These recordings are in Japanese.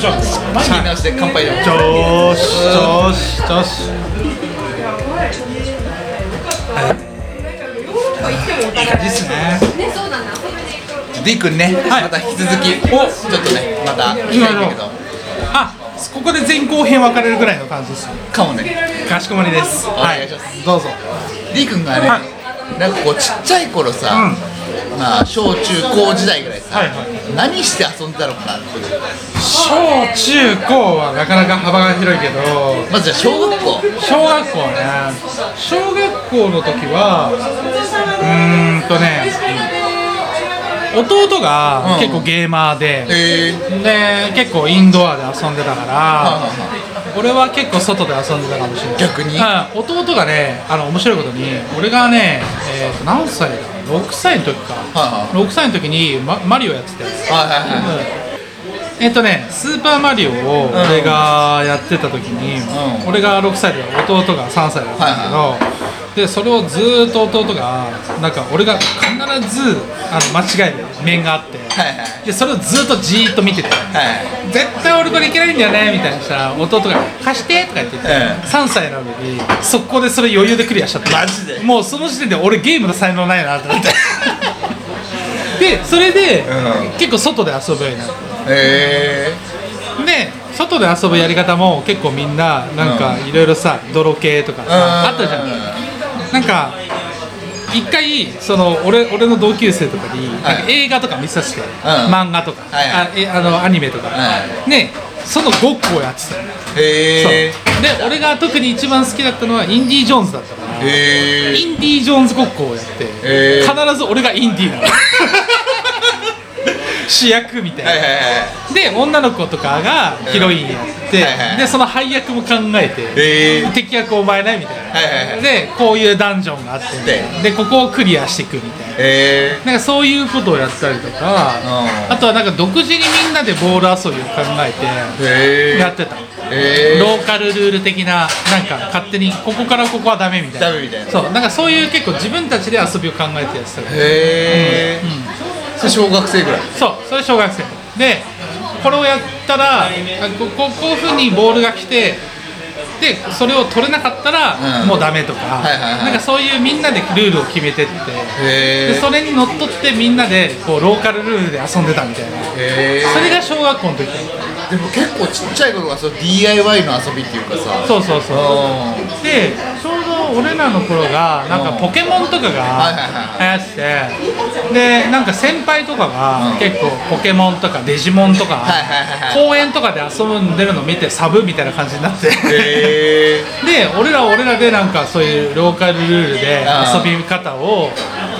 しょう。仕切り直して乾杯でも調子調子調子い。い感じっすね。D 君ね、はい。また引き続き。お。ちょっとねまた聞きたいんだけど。あここで前後編分かれるぐらいの感じです。かもね。かしこまりです。おはい願いします。どうぞ。D 君がね、はい。なんかこうちっちゃい頃さ、うまあ小中高時代ぐらいさ、はいはい何して遊んでたのかなっていう。小中高はなかなか幅が広いけど。まずじゃあ小学校。小学校ね。小学校の時はうーんとね弟がうん。結構ゲーマーで、えー、で結構インドアで遊んでたから、は俺は結構外で遊んでたかもしれない。逆に？うん弟がねあの面白いことに俺がね、えーと何歳だ？6歳の時か、はい6歳の時にママリオやってて、はいはいはいえっとね、スーパーマリオを俺がやってた時に、うん。俺が6歳で弟が3歳だったんだけど、はいでそれをずーっと弟がなんか俺が必ずあの間違える面があって、はいはい。でそれをずーっとじーっと見てて、はい絶対俺これいけないんだよねみたいなしたら弟が「貸して」とか言ってて、うん3歳なのに速攻でそれ余裕でクリアしちゃってマジで？もうその時点で俺ゲームの才能ないなってなって。でそれで、うん。結構外で遊ぶようになって。え。で外で遊ぶやり方も結構みんななんかいろいろさ泥系とかさあったじゃんなんか一回その俺俺の同級生とかになんか映画とか見させて、漫画とか、はいはい。あえあのアニメとか、はねそのごっこをやってたへで俺が特に一番好きだったのはインディ・ージョーンズだったからインディ・ージョーンズごっこをやって、必ず俺がインディなの 主役みたいな、はいはいはいで女の子とかがヒロインやって、はいはいでその配役も考えて、へー。敵役お前ねみたいな、はいはいはい。でこういうダンジョンがあってで。ここをクリアしていくみたいな。へなんかそういうことをやったりとか、うん。あとはなんか独自にみんなでボール遊びを考えてやってた、へー。ローカルルール的ななんか勝手にここからここはダメみたいな。ダメみたいな。そう。なんかそういう結構自分たちで遊びを考えてやってたから。へえ、それ小学生ぐらい。そうそれ小学生。でこれをやったらあこここういうふうにボールが来てでそれを取れなかったらうん。もうダメとか、はいはいはい。なんかそういうみんなでルールを決めてってへでそれにのっとってみんなでこうローカルルールで遊んでたみたいな。へそれが小学校の時。でも結構ちっちゃい頃はそう DIY の遊びっていうかさ。そうそうそう。あでちょうど俺らの頃がなんかポケモンとかはいがはい。流行ってて。でなんか先輩とかがうん。結構ポケモンとかデジモンとか公園とかで遊んでるの見てサブみたいな感じになって。で俺らは俺らでなんかそういうローカルルールで遊び方を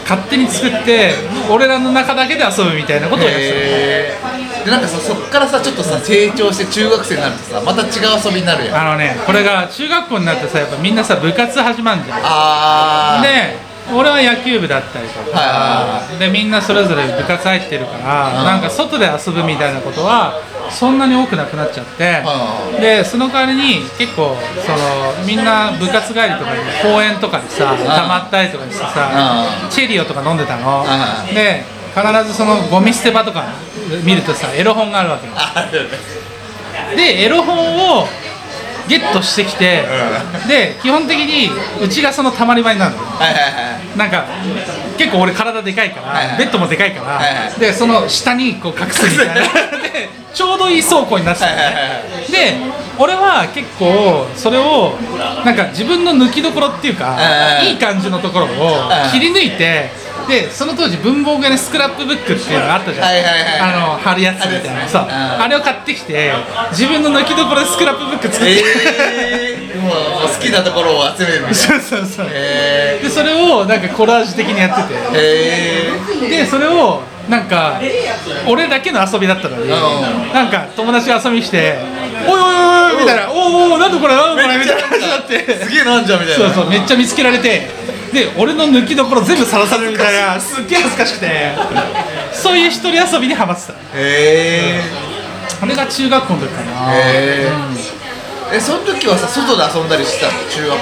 勝手に作って俺らの中だけで遊ぶみたいなことをやってへえでなんかさそっからさちょっとさ成長して中学生になるとさまた違う遊びになるやん。たあのねこれが中学校になってさやっぱみんなさ部活始まんじゃん。あー。で俺は野球部だったりとか、はでみんなそれぞれ部活入ってるから、うん。なんか外で遊ぶみたいなことはそんなに多くなくなっちゃって、うでその代わりに結構そのみんな部活帰りとかに公園とかでさ、たまったりとかしてさ、うん。チェリオとか飲んでたの、うん。で必ずそのゴミ捨て場とか見るとさエロ本があるわけよ。でエロ本をゲットしてきて、で基本的にうちがそのたまり場になるの。はいはいはい。なんか結構俺体でかいから、はいはい。ベッドもでかいから、はいはい。でその下にこう隠すみたいな。でちょうどいい倉庫になってたのね、はいはいはい。で俺は結構それをなんか自分の抜きどころっていうか、うんいい。感じのところをうん切り抜いてでその当時文房具屋にスクラップブックっていうのがあったじゃん、はいはいはいあの貼るやつみたいな、貼るやつね。あれを買ってきて自分の抜きどころでスクラップブック作って、ええー、もう好きなところを集めるみたいそうなそうそう。へでそれをなんかコラージュ的にやってて。えへでそれをなんか俺だけの遊びだったのにん。なんか友達が遊びに来て「おいおいおいおい」みたいな「おいおいなんだこれ？なんだこれ」みたいな感じになって。えすげえなんじゃんみたいな。そうそうめっちゃ見つけられてで俺の抜きどころ全部さらされるみたいな。すっげえ恥ずかしくて。そういう一人遊びにハマってた。へえ。あれが中学校の時かな。へえ。えその時はさ外で遊んだりしてたの？中学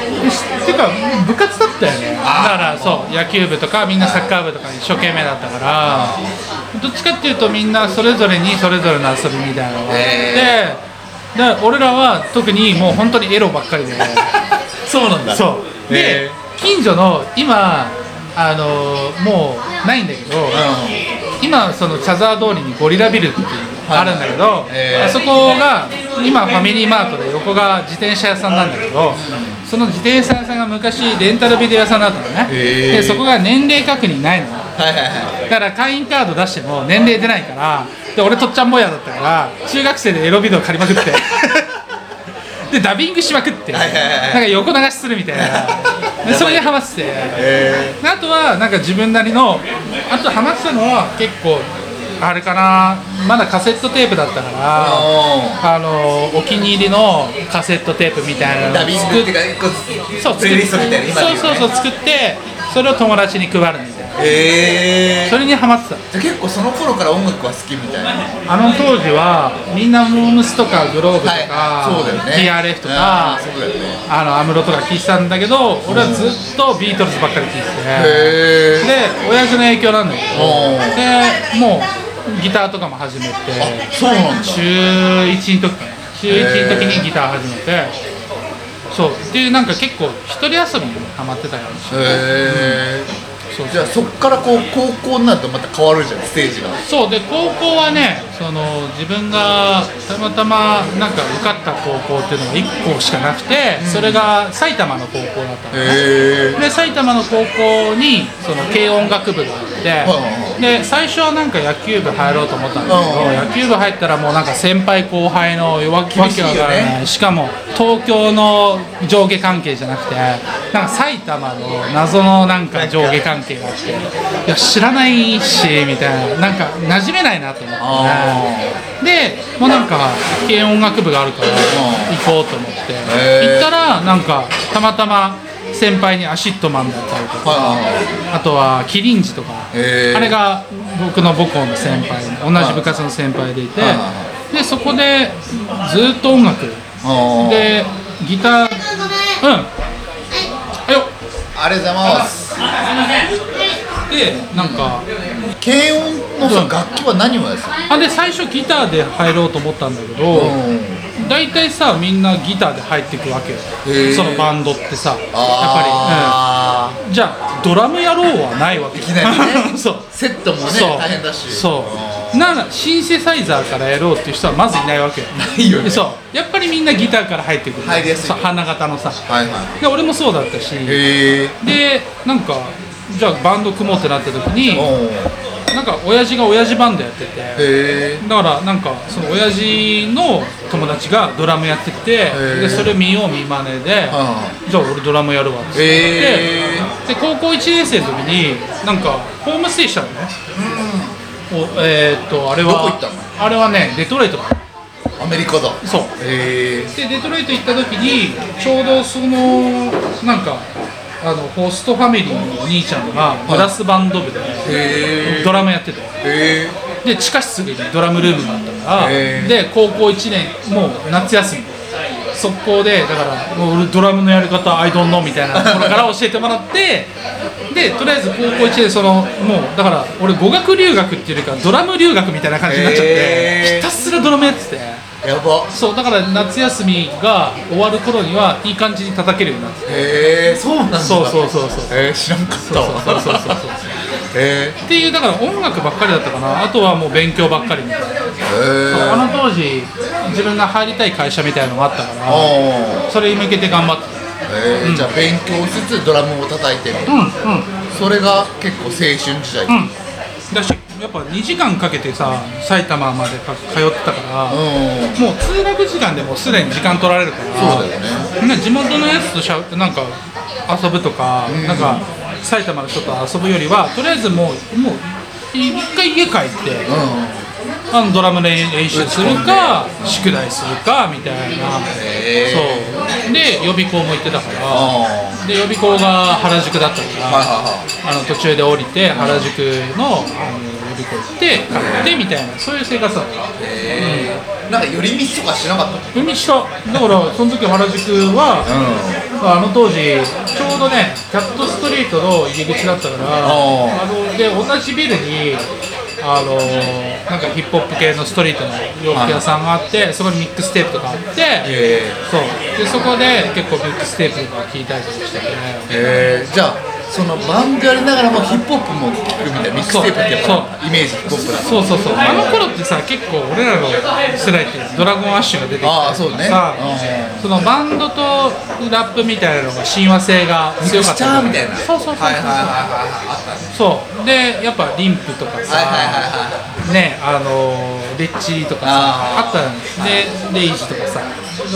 校。てか部活だったよね。だからそう野球部とかみんなサッカー部とかに一生懸命だったから。どっちかっていうとみんなそれぞれにそれぞれの遊びみたいなのがあって。へで俺らは特にもう本当にエロばっかりで。そうなんだ。そう。でへ近所の今あのもうないんだけど、今その茶沢通りにゴリラビルっていうのがあるんだけど、へーあそこが今ファミリーマートで横が自転車屋さんなんだけどその自転車屋さんが昔レンタルビデオ屋さんだったのね。へー。でそこが年齢確認ないの。はいはいはい。だから会員カード出しても年齢出ないからで俺とっちゃん坊やだったから中学生でエロビデオ借りまくって。でダビングしまくって、はいはいはい。なんか横流しするみたいなでそれにハマって。てえであとはなんか自分なりのあとハマってたのは結構あれかな。まだカセットテープだったからー、あのお気に入りのカセットテープみたいなのをダビン作ってそうそうそうそう作ってそれを友達に配るみたいなへえそれにハマってた。じゃあ結構その頃から音楽は好きみたいな。あの当時はみんなモームスとかグローブとか、はい。そうだよね。TRF とかうだよね。あのアムロとか聴いてたんだけど俺はずっとビートルズばっかり聴いてて。へえで親父の影響なんだけどでもうギターとかも始めて。そうなんだ。中1の時かな。中1の時にギター始めて。そう。っていうなんか結構一人遊びにハマってたよへえそうじゃあそっからこう高校になるとまた変わるじゃんステージが。そう。で高校はねその自分がたまたまなんか受かった高校っていうのが1校しかなくて、それが埼玉の高校だったのね。で埼玉の高校にその軽音楽部があって、で最初はなんか野球部入ろうと思ったんだけど、うん野球部入ったらもうなんか先輩後輩の弱気わけわからない。しかも東京の上下関係じゃなくてなんか埼玉の謎のなんか上下関係があっていや知らないしみたいな。なんか馴染めないなと思って、あでもうなんか軽音楽部があるから行こうと思って。行ったらなんかたまたま先輩に ACIDMAN だったりとか、あとはキリンジとかあれが僕の母校の先輩同じ部活の先輩でいてでそこでずっと音楽。でギターうん。ありがとうございますでなんか軽音のさ楽器は何をやるの？あで最初ギターで入ろうと思ったんだけど、大体さみんなギターで入っていくわけよ。そのバンドってさやっぱあり、うん、じゃあドラムやろうはないわけ。いきなりね。そう。ーセットもね大変だし。そうならシンセサイザーからやろうっていう人はまずいないわけ。よいよね。そう。やっぱりみんなギターから入ってくる。入りやすいそう花形のさ。はいはで俺もそうだったし。いへえでなんかじゃあバンド組もうってなった時になんか親父が親父バンドやってて。へだからなんかその親父の友達がドラムやっててー。でそれ見よう見まねでじゃあ俺ドラムやるわってへ言ってで高校1年生の時になんかホームステイしたのねおえーっとあれはどこ行ったの？あれはねデトロイトだアメリカだ。そう。へえでデトロイト行った時にちょうどそのなんかあのホストファミリーのお兄ちゃんがブラスバンド部でへドラムやっててえで地下室にドラムルームがあったからで高校1年もう夏休み速攻でだからもう俺ドラムのやり方アイドンノみたいなところから教えてもらってでとりあえず高校1年そのもうだから俺語学留学っていうよりかドラム留学みたいな感じになっちゃってへー。ひたすらドラムやってて。やば。そうだから夏休みが終わる頃にはいい感じに叩けるようになって。へえそうなんだ。そうそうそうそう。えー、知らんかったわ。そうそうそうそうそうへっていうだから音楽ばっかりだったかな。あとはもう勉強ばっかり。みたいなえへあの当時自分が入りたい会社みたいなのがあったからあそれに向けて頑張ってえーじゃあ勉強しつつドラムを叩いてる。たうんうん。それが結構青春時代。うん。だしやっぱ2時間かけてさ埼玉までか通ってたから、うん。もう通学時間でもうすでに時間取られるからそうだよね。ね地元のやつとしゃなんか遊ぶとか、なんか埼玉の人と遊ぶよりはとりあえずもうもうい一回家帰ってうあのドラム練練習するか宿題するかみたいな、そう。で予備校も行ってたからあで予備校が原宿だったから、あの途中で降りて原宿のあの予備び行って買ってみたいなそういう生活だった。へえなんか寄り道とかしなかった？の海下だからその時原宿は、あの当時ちょうどねキャットストリートの入り口だったからああので同じビルにあのなんかヒップホップ系のストリートの洋服屋さんがあってそこにミックステープとかあってへそう。でそこで結構ミックステープとか聞いたりとかしててえじゃあそのバンドやりながらもヒップホップも聴くみたいなミックステープってやっぱイメージヒップだそうそうそう。あの頃ってさ結構俺らの世代って Dragon Ash が出てきたああそうね。そのバンドとラップみたいなのが親和性が強かった。みたいな。そうそうそうそう。そう。でやっぱリンプとかさ、ねあのレッチとかさああったのでレイジとかさ。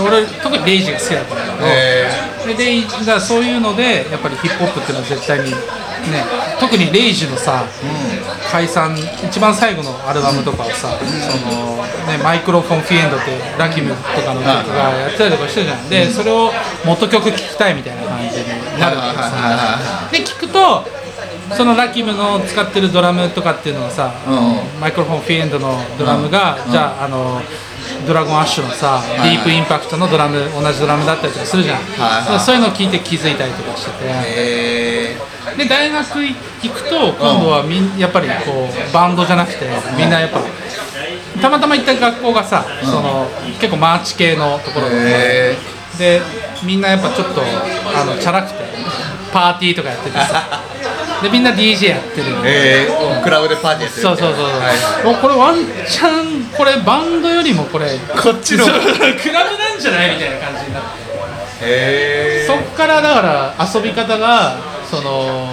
俺特にレイジが好きだったんだけど、へでレイジがそういうのでやっぱりヒップホップっていうのは絶対にね特にレイジのさ、解散一番最後のアルバムとかをさ、そのね、マイクロフォンフィエンドってラキムとかの曲がやってたりとかしてるじゃん。でそれを元曲聴きたいみたいな感じになるわけさで聞くとそのラキムの使ってるドラムとかっていうのはさ、う Microphone Fiend のドラムが、じゃああの Dragon Ash のさ、いはい。 Deep Impact のドラム同じドラムだったりとかするじゃん、はい。はいそういうのを聞いて気づいたりとかしてて、で大学行くと今度はみんやっぱりこうバンドじゃなくてみんなやっぱたまたま行った学校がさ、その結構マーチ系のところでへでみんなやっぱちょっとあのチャラくてパーティーとかやっててさ でみんな DJ やってる。えー、クラブでパーティーやってるそうそうそう、はい。おこれワンチャンこれバンドよりもこれこっちの。そうクラブなんじゃないみたいな感じになって。へそっからだから遊び方がその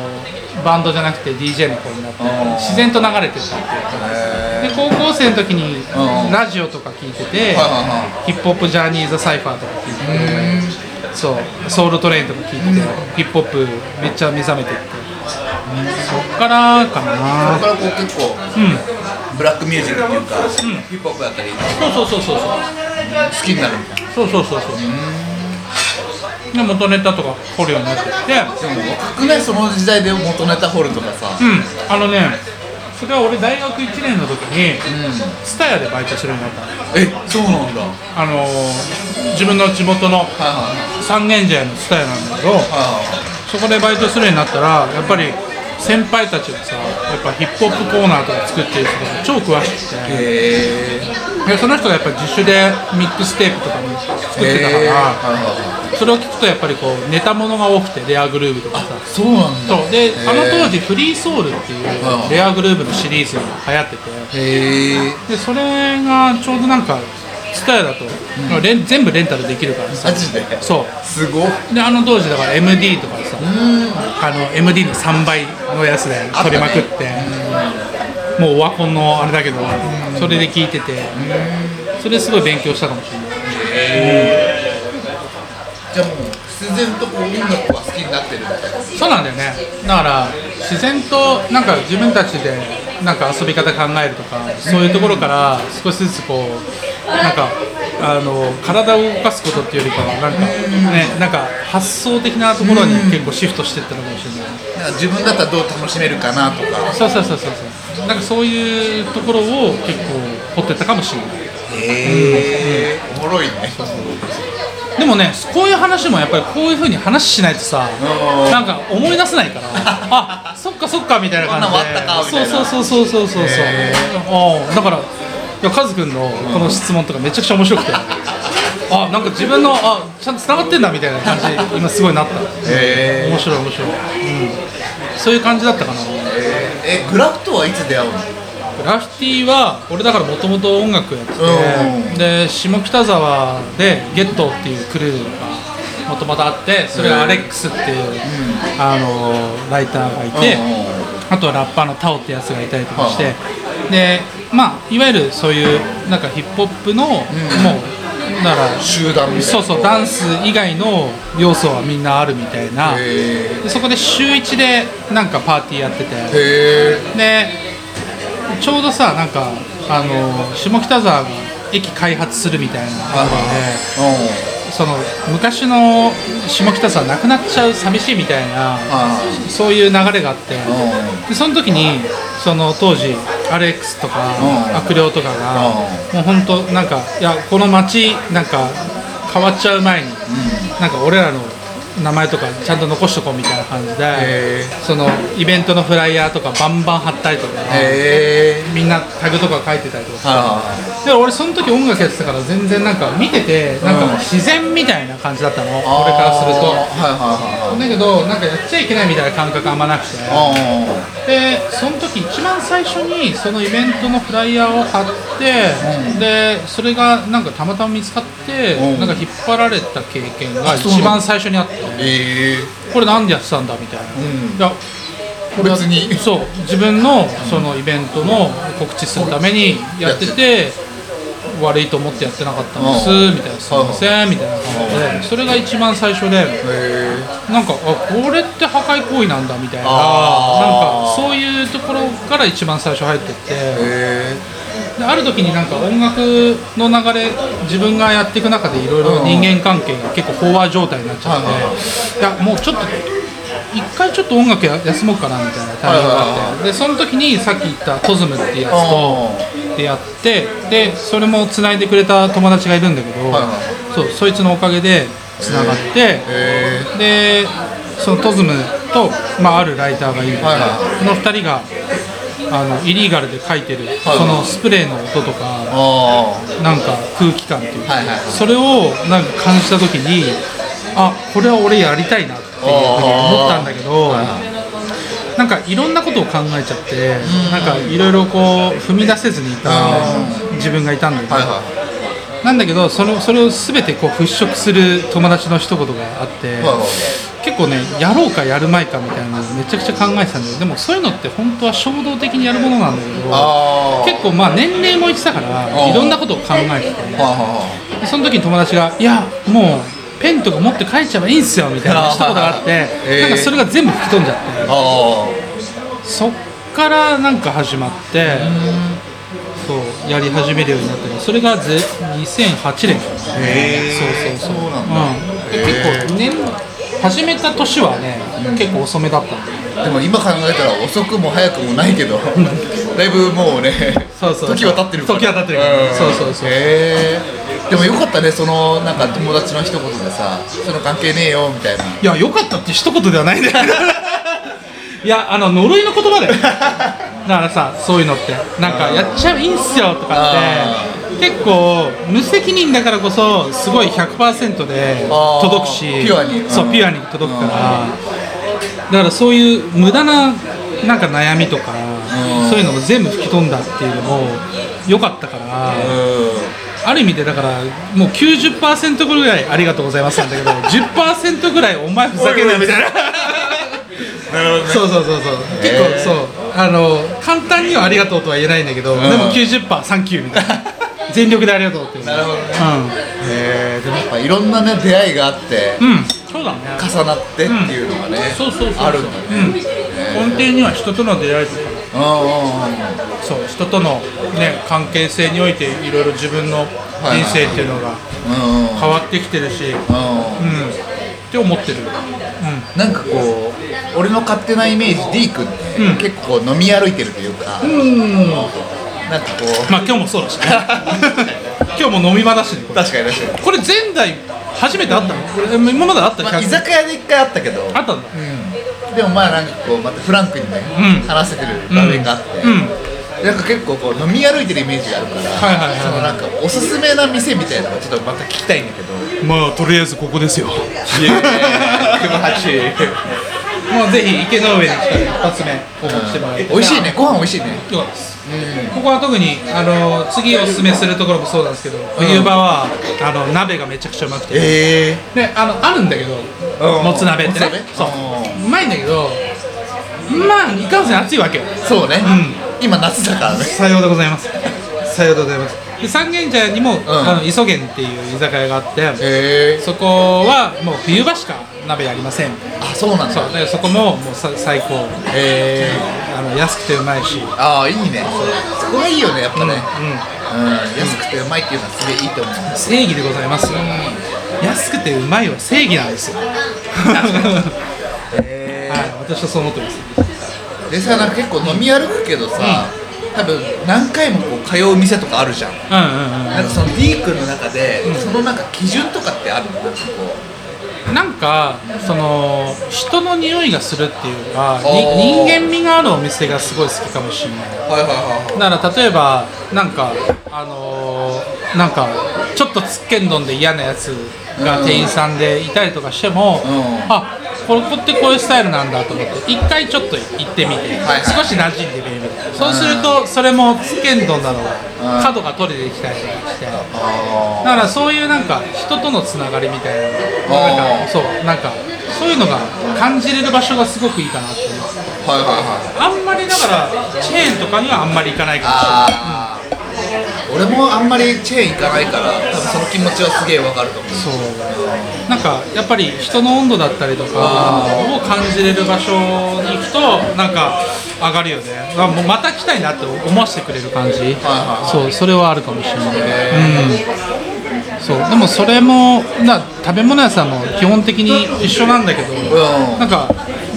バンドじゃなくて DJ の方になってうん自然と流れてったっていうかえで高校生の時にうん。ラジオとか聞いててはいはヒップホップジャーニーズサイファーとか聞いててそうソウルトレインとか聞いててヒップホップめっちゃ目覚めてってそっからかそなこからこう結構うん。ブラックミュージックっていうか、ヒップホップだったりそうそうそうそうそう。好きになるみたいな。そうそうそうそう。で元ネタとか掘るようになってきて。でも若くないその時代で元ネタ掘るとかさうん。あのねそれは俺大学1年の時にうんツタヤでバイトするようになったの。えそうなんだ。はいあのー自分の地元のはいはい。三軒茶屋のツタヤなんだけどはそこでバイトするようになったらやっぱり先輩たちがさやっぱヒップホップコーナーとか作ってる人が超詳しくいてでその人がやっぱ自主でミックステープとかも作ってたから、それを聞くとやっぱりこうネタものが多くてレアグルーヴとかさ。そうなんだ。そう。であの当時フリーソウルっていううんレアグルーヴのシリーズが流行ってて。でそれがちょうどなんかツタヤだと、レン全部レンタルできるからさ。マジで？そすごっ。うであの当時だから MD とかさあの MD の3倍のやつで取りまくって、もうオワコンのあれだけどそれで聞いてて。それですごい勉強したかもしれない。じゃあもう自然とこう音楽は好きになってるみたいな。そうなんだよね。だから自然となんか自分たちでなんか遊び方考えるとかそういうところから少しずつこうなんかあの体を動かすことっていうよりかはなんかねなんか発想的なところに結構シフトしていったのかもしれない。なんか自分だったらどう楽しめるかなとか。そうそうそうそうそう。なんかそういうところを結構掘ってったかもしれない。へえおもろいね。でもねこういう話もやっぱりこういうふうに話しないとさうん。なんか思い出せないから。あそっかそっかみたいな感じで。そうそうそうそうそうそうそうだからいやカズくんのこの質問とかめちゃくちゃ面白くて。あなんか自分のあちゃんと繋がってんだみたいな感じ今すごいなった。へ面白い面白い、うん、そういう感じだったかな。えグラフとはいつ出会うの？グラフィティは俺だからもともと音楽やってうん。てで下北沢でゲットっていうクルーがもともとあってそれがアレックスっていう、あのライターがいて、あとはラッパーのタオってやつがいたりとかして、でまあいわゆるそういうなんかヒップホップの、もうだから集団みたいな。そうそうダンス以外の要素はみんなあるみたいな。そこで週1でなんかパーティーやってて。でちょうどさなんかあの下北沢が駅開発するみたいなところでその昔の下北沢なくなっちゃう寂しいみたいなあそういう流れがあって。うでその時にその当時アレックスとかうん。悪霊とかがもう本当なんかいやこの街なんか変わっちゃう前になんか俺らの名前とかちゃんと残しとこうみたいな感じでへそのイベントのフライヤーとかバンバン貼ったりとかみんなタグとか書いてたりとか。で俺その時音楽やってたから全然なんか見ててなんか自然みたいな感じだったの俺からすると。はいはいはいだけどなんかやっちゃいけないみたいな感覚あんまなくて。あでその時一番最初にそのイベントのフライヤーを貼って、でそれがなんかたまたま見つかって、うん。なんか引っ張られた経験が一番最初にあって。あええこれなんでやってたんだみたいな、うん。いやこれは別に。そう自分のそのイベントの告知するためにやってて悪いと思ってやってなかったんですうん。みたいなすいませんみたいな感じでそれが一番最初でへなんかあこれって破壊行為なんだみたいななんかそういうところから一番最初入ってってえである時になんか音楽の流れ自分がやっていく中でいろいろ人間関係が結構飽和状態になっちゃってはいやもうちょっと一回ちょっと音楽や休もうかなみたいなタイミングがあってでその時にさっき言ったトズムっていうやつと出会ってでそれもつないでくれた友達がいるんだけど、そうそいつのおかげでつながって、へでそのトズムと、まあ、あるライターがいるので、はいはいこの2人があのイリーガルで書いてる、そのスプレーの音とかあなんか空気感っていう。か、はいはいはい。それをなんか感じた時にあこれは俺やりたいなっていうふうに思ったんだけど、なんかいろんなことを考えちゃって、なんかいろいろこう踏み出せずにいた自分がいたんだけど、はいはなんだけどそれそれを全てこう払拭する友達の一言があって、いはいはい。結構ねやろうかやるまいかみたいなのをめちゃくちゃ考えてたんだよ。でもそういうのって本当は衝動的にやるものなんだけど結構まあ年齢もいってたからーいろんなことを考えててその時に友達が「いやもうペンとか持って帰っちゃえばいいんすよ」みたいな一言があって えー。なんかそれが全部吹き飛んじゃって。あそっからなんか始まってそうやり始めるようになったの。それがぜ2008年。へー。そうそうそう。そうなんだ。うん、で結構年始めた年はね結構遅めだったで。も今考えたら遅くも早くもないけどだいぶもうねそうそう時は経ってるから。時は経ってるから。ん。そうそうそう。へえでもよかったねそのなんか友達の一言でさその関係ねえよみたいな。いや良かったって一言ではないんだよいやあの呪いの言葉だよ。だからさそういうのって。なんかやっちゃいいんすよとかって結構無責任だからこそすごい100%で届くしピュアに。そううん。ピュアに届くから。だからそういう無駄ななんか悩みとかうん。そういうのを全部吹き飛んだっていうのも良かったから。ある意味でだからもう90%ぐらいありがとうございますなんだけど 10%ぐらいお前ふざけんなみたいな。なるほどね。そうそうそうそう。結構そう。あの簡単にはありがとうとは言えないんだけど、ん。でも90%サンキューみたいな全力でありがとうっていう。なるほどね。へえでもやっぱいろんなね出会いがあってうん、うん、そうだね重なってっていうのがねそうそうそうあるんだうん。ね。根底には人との出会いとか。うんうんうん。そう人との、ね、関係性においていろいろ自分の人生っていうのがうんうん。変わってきてるし、うん、うん。って思ってる、うなんかこう俺の勝手なイメージ D 君って、うん。結構飲み歩いてるというか、ん、うん、なんかこう。まあ今日もそうだしね。今日も飲み場だしね。これ確かに確かに、これ前代初めてあったの？これ今まであったまあ、100居酒屋で一回あったけど。あったんだ。でもまあなんかこうまたフランクにね、うん。話せてる場面があって、うん。なんか結構こう飲み歩いてるイメージがあるから、はいはいはいはい。そのなんかおすすめな店みたいなのをちょっとまた聞きたいんだけど。まあとりあえずここですよ。イエーイもうぜひ池の上に来たら一発目訪問してもらって。美味しいね。ご飯美味しいね。よかったですここは特にあの次おすすめするところもそうなんですけど冬場はあの鍋がめちゃくちゃうまくて。えであのあるんだけどうん。もつ鍋ってね。もつ鍋？そう。うまいんだけどまあいかんせん暑いわけよ。ー、そうね、う今夏だからね。さようでございます。さようでございますで三軒茶屋にも、あの磯源っていう居酒屋があってえ。そこはもう冬場しか鍋やりません。ー、あそうなんだ。そそこももうさ最高。え。あの安くてうまいし。ー、ああいいね。そこがいいよねやっぱね、うんうん。安くてうまいっていうのはすげえいいと思う。正義でございます。よ安くてうまいは正義なんですよ。はいえ私はそう思ってます。でさなんか結構飲み歩くけどさ、多分何回もこう通う店とかあるじゃん。うんうんうんなんかその D 君の中で、そのなんか基準とかってあるのなんかこなんかその人の匂いがするっていうか人間味があるお店がすごい好きかもしれない。うはいはいはい。だから例えばなんかあのーなんかちょっとつっけんどんで嫌なやつが店員さんでいたりとかしても、うん。あこれこってこういうスタイルなんだと思って一回ちょっと行ってみて、はいはい。少し馴染んでそうするとそれもつっけんどんなの角が取れてきたりして。あだからそういうなんか人とのつながりみたいななんかそうなんかそういうのが感じれる場所がすごくいいかなって思うーはいはいはい。あんまりだからチェーンとかにはあんまり行かないかもしれない俺もあんまりチェーン行かないから多分その気持ちはすげえわかると思う。そう。なんかやっぱり人の温度だったりとかを感じれる場所に行くとなんか上がるよね。あもうまた来たいなって思わせてくれる感じ、はいはいそうそれはあるかもしれない、うん。そう。でもそれもな食べ物屋さんも基本的に一緒なんだけど、うん。なんか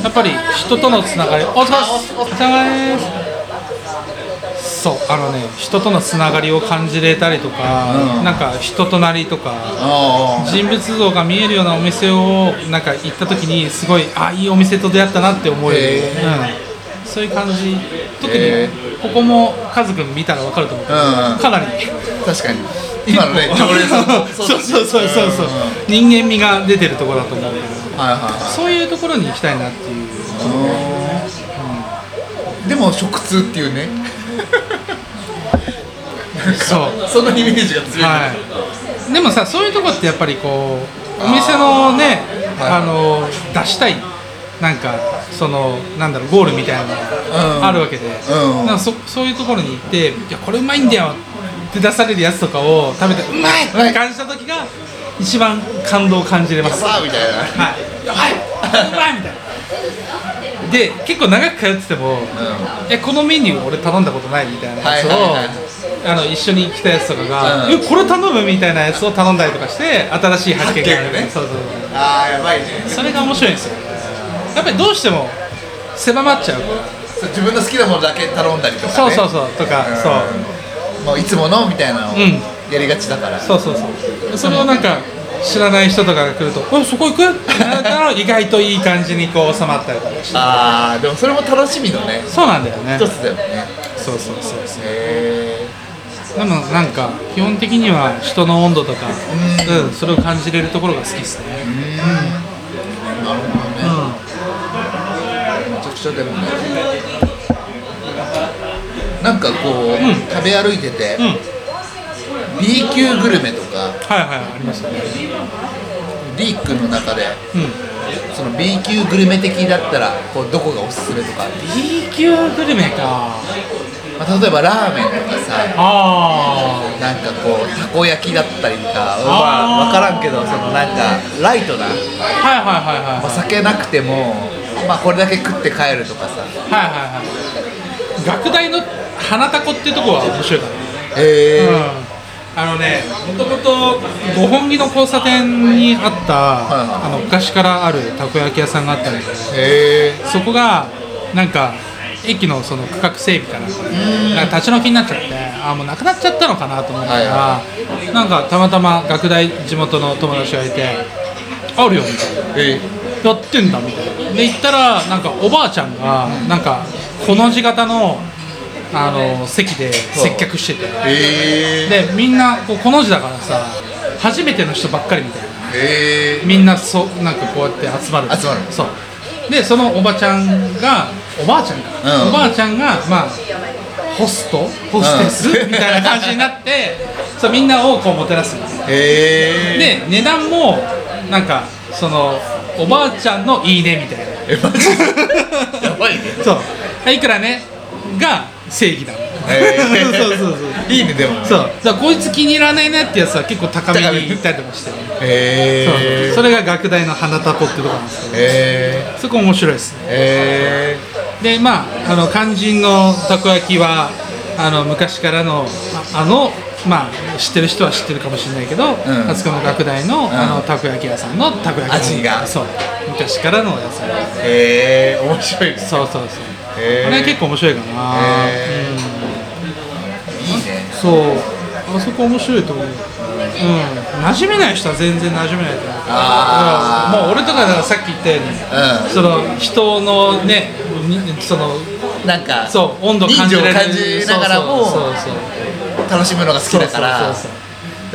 やっぱり人とのつながりお疲れお疲れ様です。そうあのね人とのつながりを感じれたりとか、うん。なんか人となりとかあ人物像が見えるようなお店をなんか行った時にすごいあいいお店と出会ったなって思える、へうん、そういう感じ。特へにここもカズくん見たら分かると思うけど、うんかなり。ー確かに。今のね常連さん。も そうそうそうそうそう、ん人間味が出てるところだと思うけど。はいはいはい。そういうところに行きたいなっていう。でも食通っていうね。そう。そのイメージが強い、はい、でもさそういうとこってやっぱりこうお店のねはい。あの出したいなんかそのなんだろうゴールみたいなのうんがあるわけで、うん。なんかそそういうところに行って「いやこれうまいんだよ」って出されるやつとかを食べて「うまい!」って感じた時が一番感動を感じれます。さあみたいな。はい、やばい！うまいみたいな。で結構長く通ってても、えこのメニュー俺頼んだことないみたいなやつを、あの一緒に来たやつとかが、うん。えこれ頼むみたいなやつを頼んだりとかして新しい発見がある。ああやばいね。それが面白いんですよやっぱりどうしても狭まっちゃう。自分の好きなものだけ頼んだりとか、ね、そうそうそうとか、そう。うんもういつものみたいなのをうん。やりがちだから、そうそうそう。それをなんか知らない人とかが来ると「えそこ行く?」ってなったら意外といい感じにこう収まったりとかして。ああでもそれも楽しみのね。そうなんだよね。一つだよね。そうそうそうそう。へでもなんか基本的には人の温度とか、うん。うん、それを感じれるところが好きですね。えなめちゃくちゃでもねなんかこう、ん食べ歩いてて、うん、うん、B 級グルメとかはいはいありますよね。D 君の中でうん、その B 級グルメ的だったらこうどこがおすすめとか B 級グルメか。まあ、例えばラーメンとかさあなんかこうたこ焼きだったりとかまあ分からんけどそのなんかライトな、あ、はいはいはいはい。お酒なくてもまあこれだけ食って帰るとかさ。はいはいはい。学大の花たこっていうところは面白いかな。えうん。あのね、もともと五本木の交差点にあった、はいはい。あの昔からあるたこ焼き屋さんがあったんだけど、そこがなんか駅のその区画整備かな。ん。かでなんか立ち退きになっちゃってあーもうなくなっちゃったのかなと思ったら、はなんかたまたま学大地元の友達がいて「あるよ」みたいな。え「やってんだ」みたいなで行ったらなんかおばあちゃんがなんかこの字型のあの席で接客してて。え。でみんなこうこの字だからさ初めての人ばっかりみたいな。え。ー、みんなそうなんかこうやって集まる。集まる。そう。でそのおばちゃんがおばあちゃんか、うん。おばあちゃんがまあホスト？ホステス、うんみたいな感じになってそうみんなをこうもてなすんですえ。ー、で値段もなんかそのおばあちゃんのいいねみたいな。えマジ？やばいね。そう。いくらね？が正義だ。えー。そうそうそういいねでも。そう。だからこいつ気に入らないねってやつは結構高めに行ったりとかして、えー、そう。それが学大の花たこってとこなんですけど。えー、そこ面白いですね。えでまああの肝心のたこ焼きはあの昔からのああのまあ知ってる人は知ってるかもしれないけど、ん。あそこの学大の,、ん。あのたこ焼き屋さんのたこ焼き味が。そう。昔からのやつー、えー、面白いですそうそうそう。へー。あれ結構面白いかな、へいいね。うん、そう。あそこ面白いと思う。うん。馴染めない人は全然馴染めないと思う。あー。もう俺とかさっき言ったようにうその人のねにそのんなんかそう温度感じられる。感じながらもそうそうそう楽しむのが好きだから。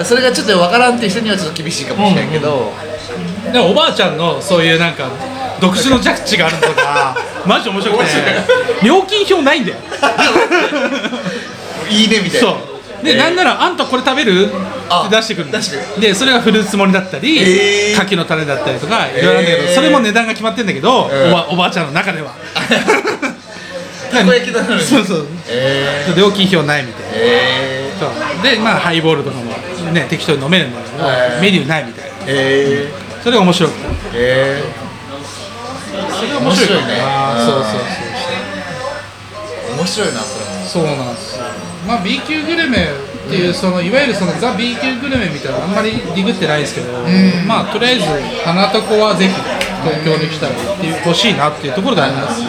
それがちょっと分からんっていう人にはちょっと厳しいかもしれないけど、そうでもおばあちゃんのそういうなんか独自のジャッジがあるのとか マジ面白くて。料金表ないんだよ。いいねみたいな。そう。で、なんならあんたこれ食べる？あって出してくるでそれがフルーツ盛りだったり、へー。柿の種だったりとかいろいろなんだけど、へー。それも値段が決まってんだけど、うん。おばおばあちゃんの中では。たこ焼きな。のにそう。そうえ料金表ないみたいな。ー、えそう。でまあハイボールとかもね適当に飲めるんだけど、はい。メニューないみたいな。ー、えそれが面白くてー、えそれが面白いね。そうそうー、面白いなそれ。もそうそうなんですよ。まあ B 級グルメっていうそのいわゆるそのザ B 級グルメみたいなのあんまりディグってないですけど、まあとりあえず花とこはぜひ東京に来たら行ってほしいなっていうところであります。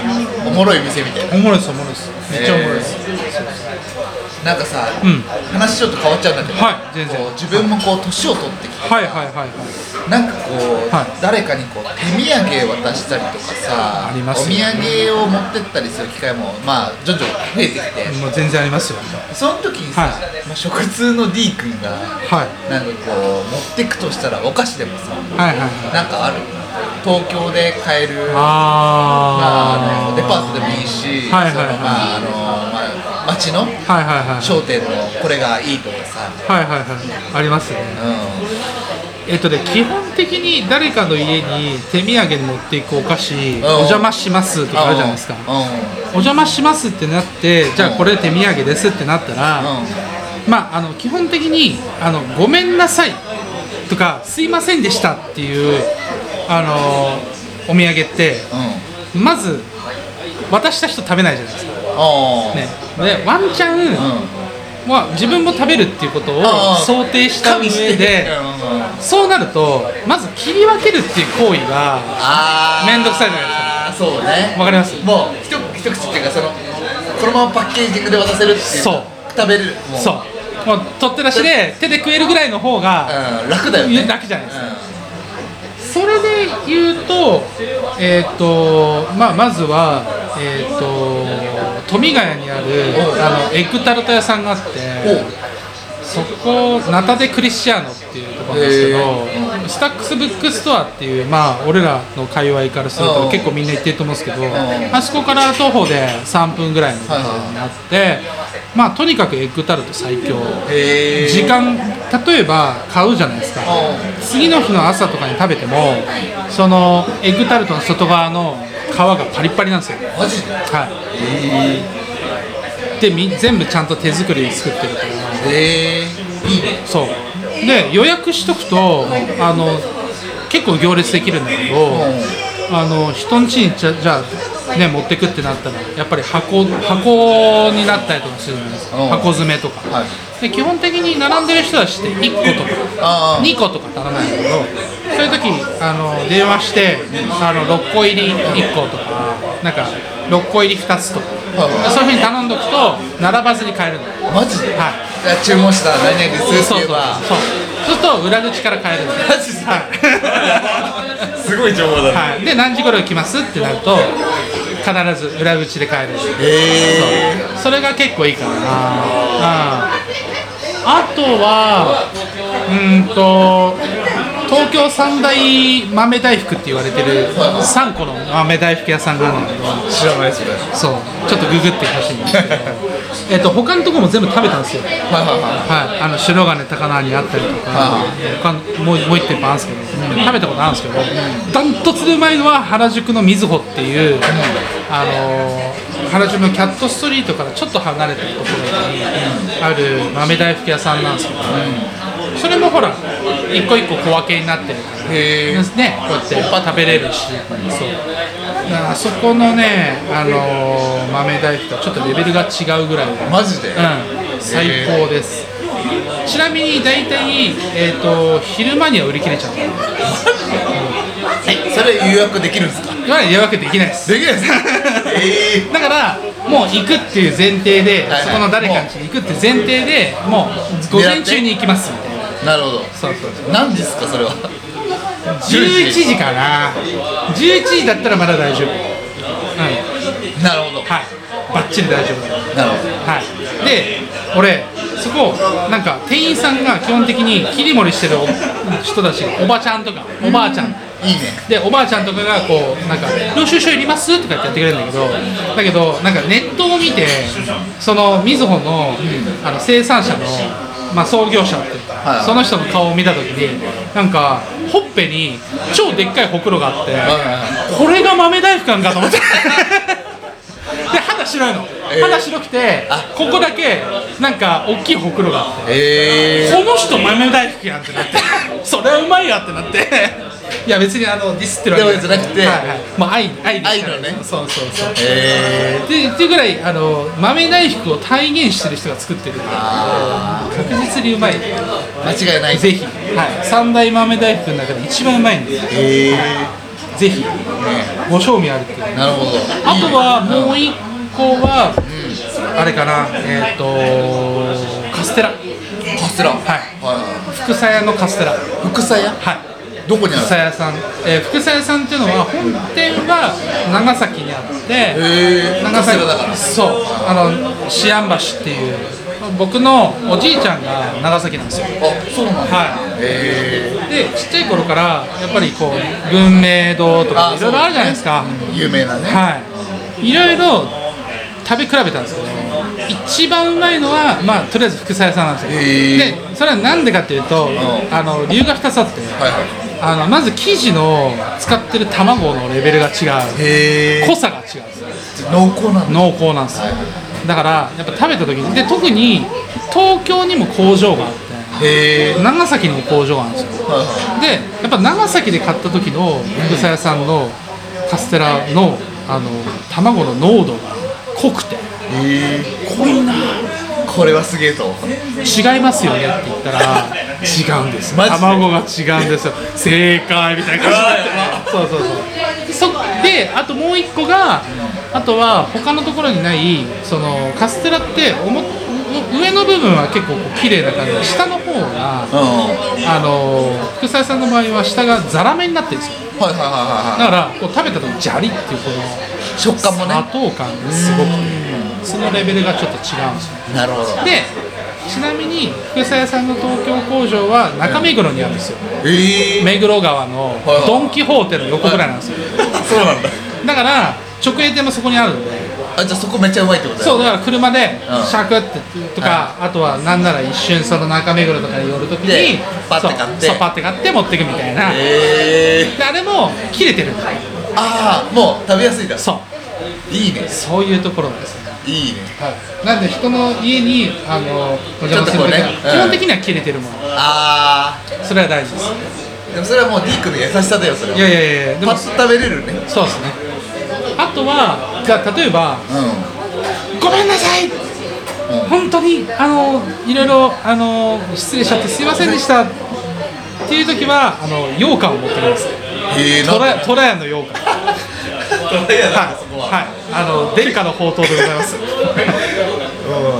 おもろい店みたいな。おもろいですおもろいです。めっちゃおもろいです、なんかさ、うん。話ちょっと変わっちゃうんだけど、はい全然。自分もこう年を取ってきてはいはいはいはい。なんかこう、はい。誰かにこう手土産渡したりとかさありますお土産を持ってったりする機会もまあ徐々に増えてきて、もう全然ありますよ。その時にさ、はい。まあ、食通の D 君がはい。なんかこう持ってくとしたらお菓子でもさはいはいはい。なんかある？東京で買えるまあ、ああーのデパートでもいいし、はいはいはい。そのまああのまあ、町のはいはいはい。商店のこれがいいとかさ、はいはいはい。ありますね。うえっとね基本的に誰かの家に手土産に持っていくお菓子、ん。お邪魔しますとん、かあるじゃないですか、うお邪魔しますってなってじゃあこれ手土産ですってなったら、んうん。まああの基本的にあのごめんなさいとかすいませんでしたっていうあのお土産ってうん。まず渡した人食べないじゃないですか、あね、でワンチャン、うん。まあ、自分も食べるっていうことを想定した上でそうなるとまず切り分けるっていう行為があーめんどくさいじゃないですか。そうね。わかります？もう一一口っていうかそのこのままパッケージングで渡せるっていう。そう。食べれる。もう。そう。もう取って出しで手で食えるぐらいの方がうん、楽だよね。楽じゃないですか。うそれで言うと,、えーとまあ、まずは、えー、と富ヶ谷にあるあのエッグタルト屋さんがあってそこナタ・デ・クリスチアノっていうところなんですけど、へ Stacks Bookstore っていうまあ俺らの界隈からするうん。と結構みんな行ってると思うんですけど、ん。あそこから徒歩で3分ぐらいのところにあって、まあとにかくエッグタルト最強。へえ。時間例えば買うじゃないですか。次の日の朝とかに食べてもそのエッグタルトの外側の皮がパリッパリなんですよ。マジで？はいでみ全部ちゃんと手作りで作ってるから。へえ。いいねそう。で予約しとくとあの結構行列できるんだけど、あの人ん家にじゃじゃあ、ね、持ってくってなったらやっぱり箱箱になったりとかするんですうん。箱詰めとか、はい。で基本的に並んでる人たちって1個とかあー2個とか頼むんだけどそういう時あの電話してあの6個入り1個とかなんか6個入り2つとか。はいそういうふうに頼んどくと並ばずに買える。のマジで？はい。じゃあ注文したら何々ですってそうそうそう。すると裏口から買える。のマジで？は すごい情報い、はい、で何時頃来ますってなると必ず裏口で買える。へえ。それが結構いいかなああとはうーんと東京三大豆大福って言われてる3個の豆大福屋さんがあるんだけど知らないそれそうちょっとググってほしいんですけどえっと他のとこも全部食べたんですよ。はいはいははい、あの白金高輪にあったりとか、は他のもうもう一店舗あるんですけど、食べたことあるんですけど、ダントツでうまいのは原宿のみずほっていう、あのー原宿のキャットストリートからちょっと離れたところにある豆大福屋さんなんですけど、それもほら、一個一個小分けになってるから、ね、こうやって食べれるし、そう。だからあそこのね、あのー豆大福とはちょっとレベルが違うぐらい。マジで？うん、最高です。ちなみに大体、えー、と昼間には売り切れちゃう。えそれ予約できるんですか？今まで予約できないです。できないです。か えだからもう行くっていう前提で、はいはい。そこの誰かに行くっていう前提でもう午前中に行きますみたいななるほど。そうそうそう。何時ですかそれは？11時かな。11時だったらまだ大丈夫。うん。なるほど。はい。バッチリ大丈夫。なるほど。はい。で俺そこなんか店員さんが基本的に切り盛りしてる人たちがおばちゃんとかおばあちゃん。いいね。でおばあちゃんとかがこうなんか「領収書いります?」とかってやってくれるんだけどだけどなんかネットを見てそのみずほのあの生産者の、まあ、創業者ってはい。その人の顔を見た時になんかほっぺに超でっかいほくろがあって、これが豆大福なんかと思って。で肌白いの、えー。肌白くてあ。ここだけなんか大きいほくろがあって。えこの人豆大福やんってなって。それはうまいやってなっていや別にあのディスってるわけじゃなくてはいはい、まあ愛愛愛のね。そうそうそう。ー、えでっていうぐらいあの豆大福を体現してる人が作ってるんであ確実にうまい。ー、間違いない。ぜひ、はい、三大豆大福の中で一番うまいんでえぜひ。ご賞味あるっていう。ー、なるほど。あとはもう一個は、あれかな。えっ、とカステラ。カステラ。はい。は福さ屋のカステラ。はい副菜屋？どこにある？屋さん、えー、福さ屋さんっていうのは本店は長崎にあって長崎そう。あの思案橋っていう。僕のおじいちゃんが長崎なんですよ。あそうなんだ。はへいでちっちゃい頃からやっぱりこう文明堂とかあいろいろあるじゃないですか、ー、有名なね。はい。いろいろ食べ比べたんですけど一番うまいのはまあとりあえず福さ屋さんなんですよ。でそれはなんでかっていうとん。あの理由が2つあって。はいはあのまず生地の使ってる卵のレベルが違う。濃さが違う。ん濃厚なんだ。濃厚なんですよ。だからやっぱ食べた時にで特に東京にも工場があって長崎にも工場があるんですよ。はいはでやっぱ長崎で買った時の福さ屋さんのカステラのあの卵の濃度が濃くて。濃いなこれはすげえと。違いますよねって言ったら違うんです卵が違うんですよ。正解みたいな。感じそうそう。そう。そであともう一個があとは他のところにないそのカステラっておも上の部分は結構こう綺麗な感じ。で下の方がうん。あの福沢さんの場合は下がザラメになってるんですよ。はいはいはいだはからこう食べた時ジャリっていうこのい食感もね。砂糖感がすごくてそのレベルがちょっと違うんですよ。なるほど。でちなみに福沢屋さんの東京工場は中目黒にあるんですよ。ええ目黒川のドン・キホーテの横ぐらいなんですよ。そうなんだ。だから直営店もそこにあるんで。あじゃあそこめっちゃうまいってことだよそうだから車でうん。シャクってとかあとはなんなら一瞬その中目黒とかに寄るときにでパッて買って。そうパッて買って持ってくみたいな。へえであれも切れてる。んだよああもう食べやすいんだそういいね。そういうところですねいいね。はい、なんで人の家にあのお邪魔するときはね。うん。基本的には切れてるもの。あそれは大事です。あでもそれはもう D 君の優しさだよそれは。いやいやいやでもパッと食べれるね。そうですね。あとはじゃあ例えばう「ごめんなさい。本当にあのいろいろあの失礼しちゃってすいませんでした」っていう時はあの羊羹を持ってきます。えトラトラヤの羊羹はいあの殿下の宝刀でございます。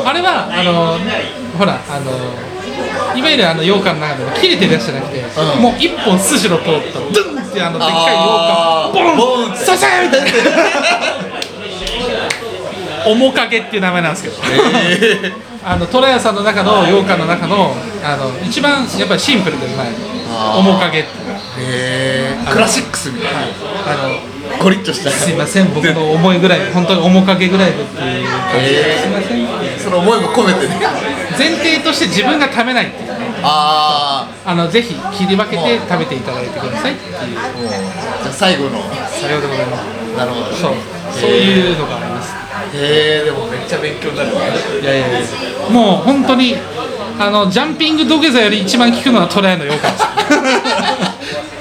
あれはあのほらあのいわゆるあの羊羹の中でも切れてるやつじゃなくて、うん。もう一本筋の通ったドゥンってあのでっかい羊羹ボンボンって。ささみたいな。面影っていう名前なんですけど。へえあの虎屋さんの中の羊羹の中のあの一番やっぱりシンプルでうまい。面影っていうへえクラシックスみたいな。あのゴリッとした。すいません僕の思いぐらい本当に面影ぐらいでっていう。感じすいませんその思いも込めてね。前提として自分が食べないっていう。ああのぜひ切り分けて食べていただいてくださいっていう。じゃあ最後の。さようでございます。なるほどそう。そういうのがあります。へえでもめっちゃ勉強になるね。いやいやいや。もう本当にあのジャンピング土下座より一番効くのはトライの羊羹です。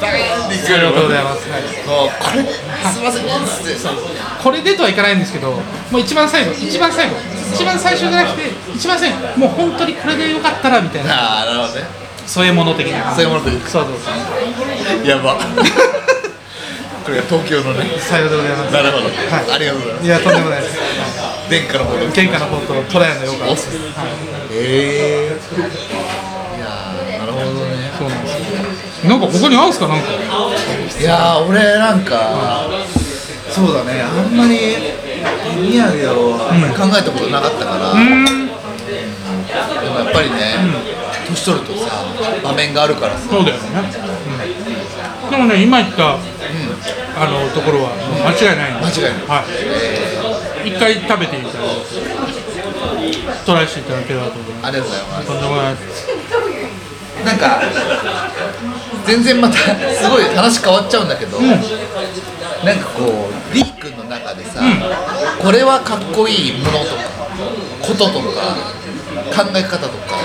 バーンっていくありがとうございます、はい。これすいません。これでとはいかないんですけどもう一番最後一番最後一番最初じゃなくて一番最後もう本当にこれでよかったらみたいな。ああなるほどね。そういうもの的なそういうものでそうそうそう。やば。これが東京のね。さようでございます。なるほど、はい。ありがとうございます。いやとんでもないです。殿下のほど喧嘩の方とトラヤのヨガおす。へえいやーなるほどねそうなんですよなんか他にあるんすか？なんか。いやー俺なんかそうだね。あんまり手土産を考えたことなかったから、うん。でもやっぱりね、年取るとさ場面があるからさ。そうだよね、うん、でもね今言った、あのところは間違いない。間違いない。はい。一回食べてみたらトライしていただければと思いまありがとうございますす。とんでもないです。なんか全然またすごい話変わっちゃうんだけど、なんかこう D 君の中でさ、これはかっこいいものとかこととか考え方とか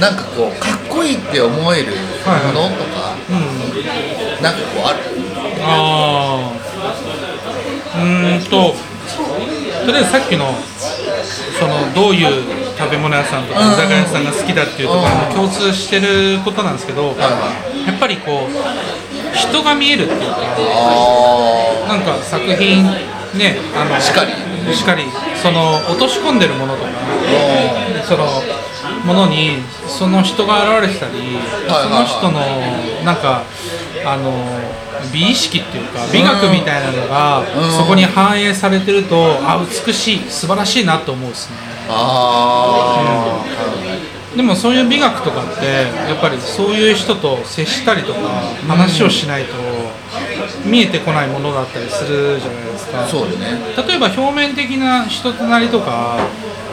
なんかこうかっこいいって思えるものとか、なんかこうある？ああうーんととりあえずさっきのそのどういう食べ物屋さんとか居酒屋さんが好きだっていうところも共通してることなんですけどやっぱりこう人が見えるっていうかあなんか作品ねあのしかり。しかりその落とし込んでるものとかそのものにその人が現れてたり、はいその人のなんかあの美意識っていうか美学みたいなのがうん。そこに反映されてるとあ美しい素晴らしいなと思うですね。あでもそういう美学とかってやっぱりそういう人と接したりとか話をしないと見えてこないものだったりするじゃないですか。あそうだね。例えば表面的な人となりとか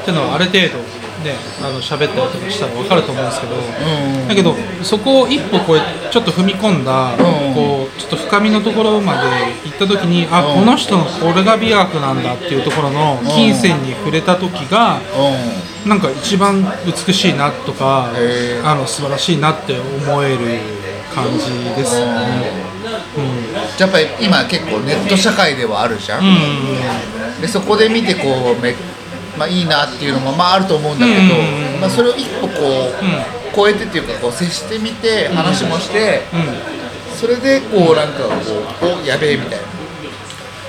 っていうのはある程度ねあの喋ったりとかしたら分かると思うんですけど、うんだけどそこを一歩こうちょっと踏み込んだ、んこうちょっと深みのところまで行った時にあ、うん。この人のこれが美学なんだっていうところの金銭に触れた時が、うなんか一番美しいなとかへー。あの素晴らしいなって思える感じですね。ん。やっぱり今結構ネット社会ではあるじゃん、うん、うんでそこで見てこうめ、まあ、いいなっていうのもまああると思うんだけど、うんまあ、それを一歩こう、超えてっていうかこう接してみて話もして、うん。それでこうなんかこうおやべえみたいな。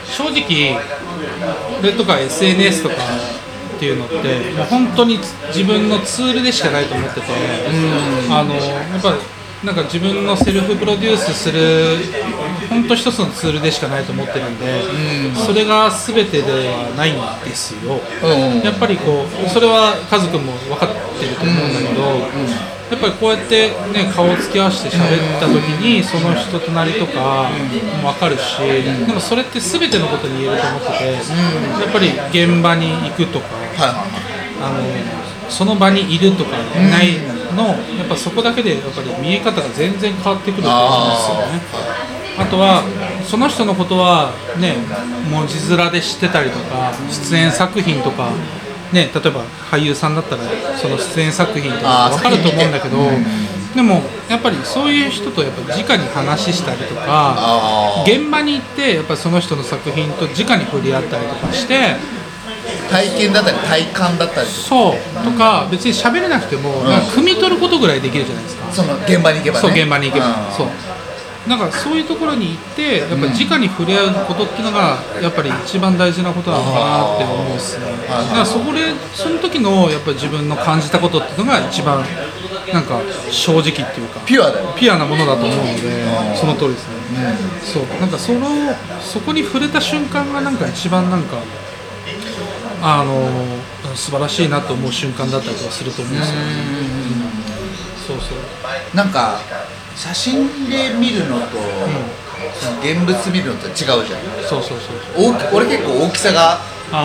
正直俺とか SNS とかっていうのってもう本当に自分のツールでしかないと思ってて、あのやっぱなんか自分のセルフプロデュースする本当一つのツールでしかないと思ってるんで、それが全てではないんですよ。うん。やっぱりこうそれはカズくんも分かってると思うんだけど、やっぱりこうやってね顔を突き合わせて喋った時にその人となりとかも分かるし、でもそれって全てのことに言えると思ってて、やっぱり現場に行くとかあのその場にいるとかいないの、やっぱそこだけでやっぱり見え方が全然変わってくると思うんですよね。あとはその人のことはね文字面で知ってたりとか出演作品とかね例えば俳優さんだったらその出演作品とか分かると思うんだけどでもやっぱりそういう人とやっぱ直に話したりとかあ現場に行ってやっぱりその人の作品と直に触れ合ったりとかしてー体験だったり体感だったり。とかそう。とか別に喋れなくてもなんか汲み取ることぐらいできるじゃないですか。その現場に行けばね。そう現場に行けば、うん。そうなんかそういうところに行ってやっぱ直に触れ合うことっていうのがやっぱり一番大事なことなのかなって思うんですね。だからそこでその時のやっぱり自分の感じたことっていうのが一番なんか正直っていうかピュアだよ。ピュアなものだと思うのでうん。その通りですね、そう。なんかそのそこに触れた瞬間がなんか一番なんかあの素晴らしいなと思う瞬間だったりとかすると思うんですよ、そうそう。なんか写真で見るのと、現物見るのと違うじゃん。そうそうそう大き俺結構大きさが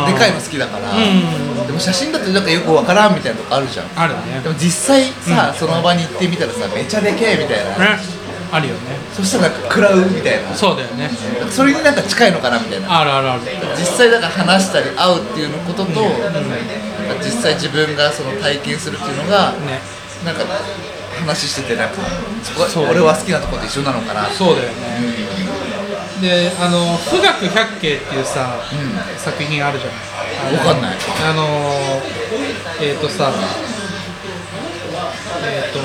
でかいの好きだから、うんでも写真だとなんかよくわからんみたいなとこあるじゃん。あるね。でも実際さ、その場に行ってみたらさめちゃでけえみたいな、ね。あるよね。そしたらなんか食らうみたいな。そうだよね。それになんか近いのかなみたいな。あるあるある。実際だから話したり会うっていうのことと、なんか実際自分がその体験するっていうのが、ね。なんか話しててなんか俺は好きなところと一緒なのかな。そうだよね。であの「富岳百景」っていうさ、作品あるじゃない。わかんない。あのえっ、ー、とさえっ、と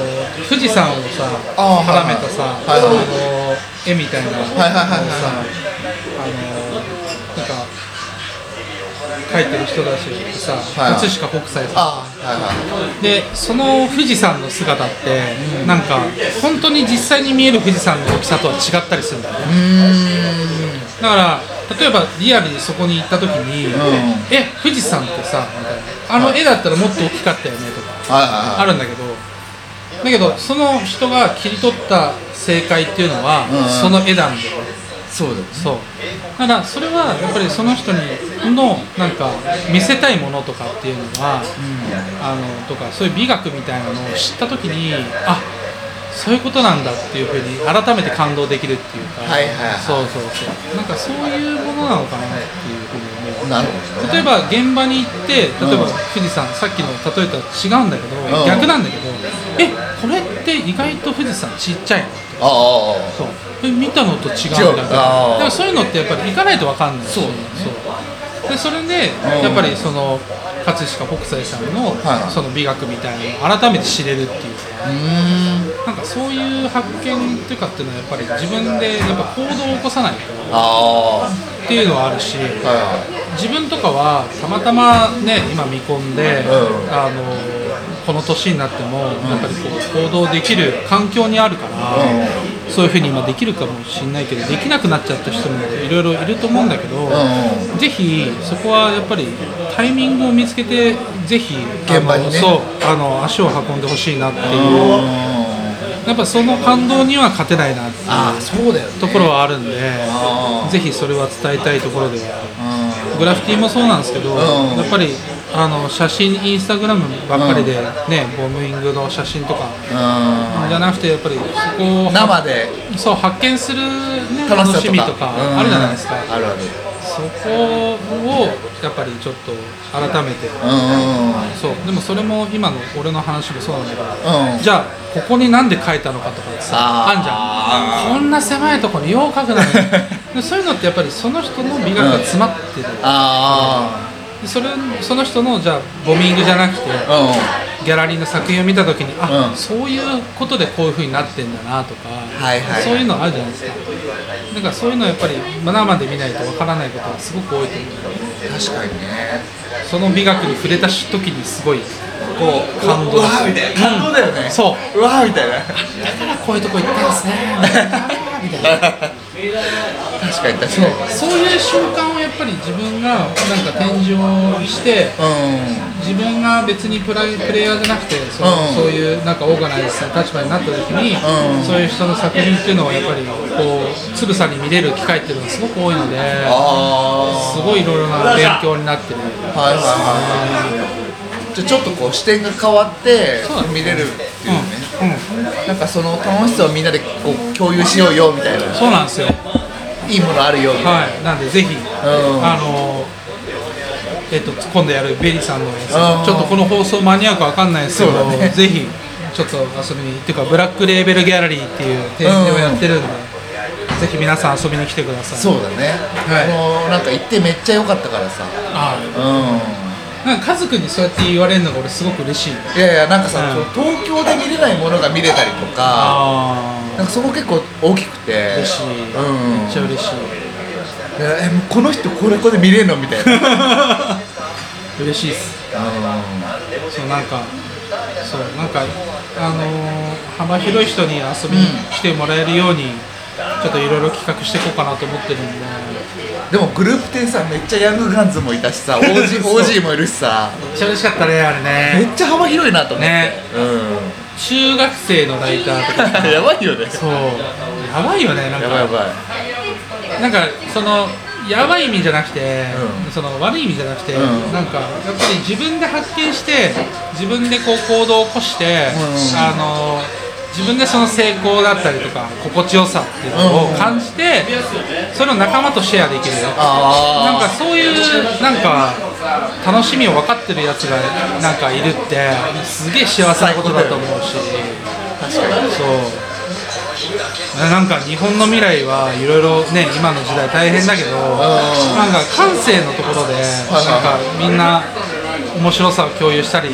富士山をさ絡めたさ、はい。はいはい。あの絵みたいなのをさ、はいはいはいはいあのなんか描いてる人たちってさ、はいはい。葛飾北斎さんでその富士山の姿って、なんか本当に実際に見える富士山の大きさとは違ったりするんだよね。だから例えばリアルにそこに行った時に「ん。え富士山ってさ」みたいな「あの絵だったらもっと大きかったよね」とかあるんだけど。だけどその人が切り取った正解っていうのは、その絵なんだよそうだよね。そう。だからそれはやっぱりその人にのなんか見せたいものとかっていうのは、あのとかそういう美学みたいなのを知った時にあそういうことなんだっていうふうに改めて感動できるっていうか、はいはいはい。そうそうそう。なんかそういうものなのかなっていうふうに思う。なるほどね。例えば現場に行って例えばうん。富士山さっきの例えとは違うんだけど、ん。逆なんだけどえこれって意外と富士山ちっちゃいのあああそう。え見たのと違うんだけど。だあーからそういうのってやっぱり行かないと分かんないそうだね。そう。でそれでうん。やっぱりその葛飾北斎さんのはいその美学みたいなのを改めて知れるっていう。かうなんかそういう発見っていうかっていうのはやっぱり自分でやっぱ行動を起こさないと。あっていうのはあるし自分とかはたまたまね今見込んで、うん。あのこの年になってもやっぱりこう行動できる環境にあるから、そういうふうに今できるかもしれないけどできなくなっちゃった人もいろいろいると思うんだけど、いうん。ぜひそこはやっぱりタイミングを見つけてぜひ現場にそうあの足を運んでほしいなっていううん。やっぱその感動には勝てないなっていうああそうだよね。ところはあるんでぜひそれは伝えたいところではグラフィティもそうなんですけど、うん。やっぱりあの写真インスタグラムばっかりで、ねボムイングの写真とか。ん。じゃなくてやっぱりそこを生で。そう発見する、ね、楽しみとかあるじゃないですか、あるある。そこをやっぱりちょっと改めて、うんそう。でもそれも今の俺の話もそうなんだけど、うん。じゃあここになんで書いたのかとかさあんじゃん。こんな狭いところによう書くなの そういうのってやっぱりその人の美学が詰まってる、あでそれその人のじゃあボミングじゃなくてあギャラリーの作品を見た時にあ、うん。そういうことでこういう風になってんだなとか、はいはい。そういうのあるじゃないですか。だからそういうのはやっぱり生で見ないとわからないことがすごく多いと思う。確かにね。その美学に触れた時にすごいこう感動うわーみたいな。感動だよね。そう。うわーみたいな。だからこういうとこ行ったんですねみたいな 確かに確かに。そういう瞬間をやっぱり自分がなんか展示をしてうん。自分が別にプライプレイヤーじゃなくてその、うん。そういうなんかオーガナイズする立場になった時に、うん。そういう人の作品っていうのはやっぱりこうつぶさに見れる機会っていうのがすごく多いのであすごいいろいろな勉強になってる。あはいはいはい。じゃあちょっとこう視点が変わって見れるっていうねうん。なんかその楽しさをみんなでこう共有しようよみたいな。そうなんですよ。いいものあるよみたいな。はい。なんでぜひ、ん。あのえっと今度やるベリーさんのやつ。うん。ちょっとこの放送間に合うかわかんないですけど、ね。ぜひちょっと遊びにっていうか Black Label Gallery っていう展示をやってるんで、ぜひ皆さん遊びに来てください。そうだね、はい。もうなんか行ってめっちゃ良かったからさ。はいうんなんかカズにそうやって言われるのが俺すごく嬉しいいやいやなんかさ、うん。東京で見れないものが見れたりとかあなんかそこ結構大きくて。嬉しい、うん。めっちゃ嬉しい。いやえもうこの人これこれで見れるのみたいな。嬉しいっす。そうなんかそうなんかあのー幅広い人に遊びに来てもらえるように、ちょっといろいろ企画していこうかなと思ってるんででもグループ展さめっちゃヤングガンズもいたしさ OG, OG もいるしさ。めっちゃ嬉しかったねあれめねっちゃ幅広いなと思って、ね。中学生のライターとか。う んやばいよね。そう。やばいよねなんか。やばいやばい。なんかそのやばい意味じゃなくて、うん。その悪い意味じゃなくて、うん。なんかやっぱり自分で発見して自分でこう行動を起こして、うん。あの自分でその成功だったりとか心地よさっていうのを感じて、それを仲間とシェアできるなんかそういうなんか楽しみを分かってるやつがなんかいるってすげえ幸せなことだと思うし。確かにそう。なんか日本の未来はいろいろね今の時代大変だけどん。なんか感性のところではい。なんかみんな面白さを共有したり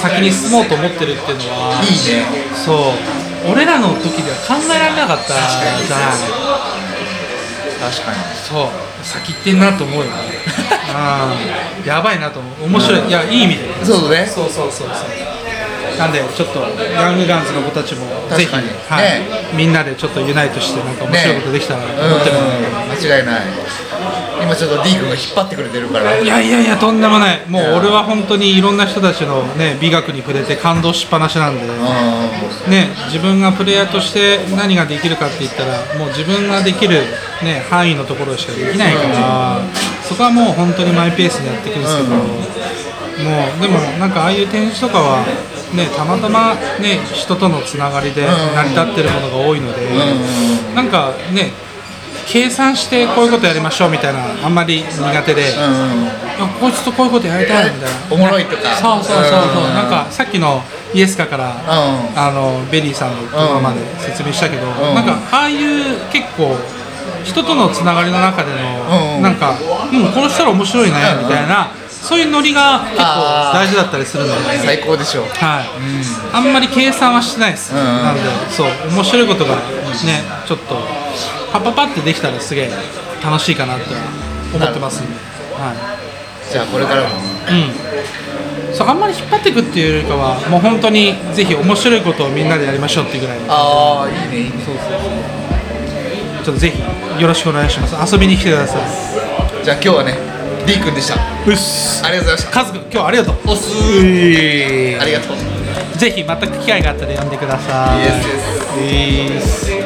先に進もうと思ってるっていうのはいいね。そう俺らの時では考えられなかったじゃない確かに。そう。先行ってんなと思うよ。うんやばいなと思う。面白い。いやいい意味で。そうね。そうそうそうそうなんでちょっとヤングガンズの子たちもぜひ、はい。ねみんなでちょっとユナイトしてなんか面白いことできたらとうん思ってるので、間違いない。今ちょっと D 君が引っ張ってくれてるから。いやいやいやとんでもない。もう俺は本当にいろんな人たちのね美学に触れて感動しっぱなしなんで、うね、自分がプレイヤーとして何ができるかって言ったらもう自分ができる、ね、範囲のところしかできないから、そこはもう本当にマイペースにやっていくんですけど、もうでもなんかああいう展示とかは、ね、たまたま、ね、人とのつながりで成り立ってるものが多いので、なんかね計算してこういうことやりましょうみたいなあんまり苦手で、んうん。いやこいつとこういうことやりたいみたいな。おもろいとか。そうそうそうそう。うん。なんかさっきのイエスカから、あのベリーさんの言葉まで説明したけど、ん。なんかああいう結構人とのつながりの中での、うん。なんか、うん、この人ら面白いねみたいな、そういうノリが結構大事だったりするの？で、最高でしょう。はい。あんまり計算はしてないです、んうん。なのでそう面白いことがねちょっとパッパパってできたらすげえ楽しいかなって思ってますんで、はい。じゃあこれからも。うん、そうあんまり引っ張っていくっていうよりかはもう本当にぜひ面白いことをみんなでやりましょうっていうぐらいの。ああいいねいいね。ちょっとぜひよろしくお願いします。遊びに来てください。じゃあ今日はね D 君でした。うっす。ありがとうございました。カズくん今日はありがとう。おす。えありがとう。ぜひまた機会があったら呼んでください。イエスイエス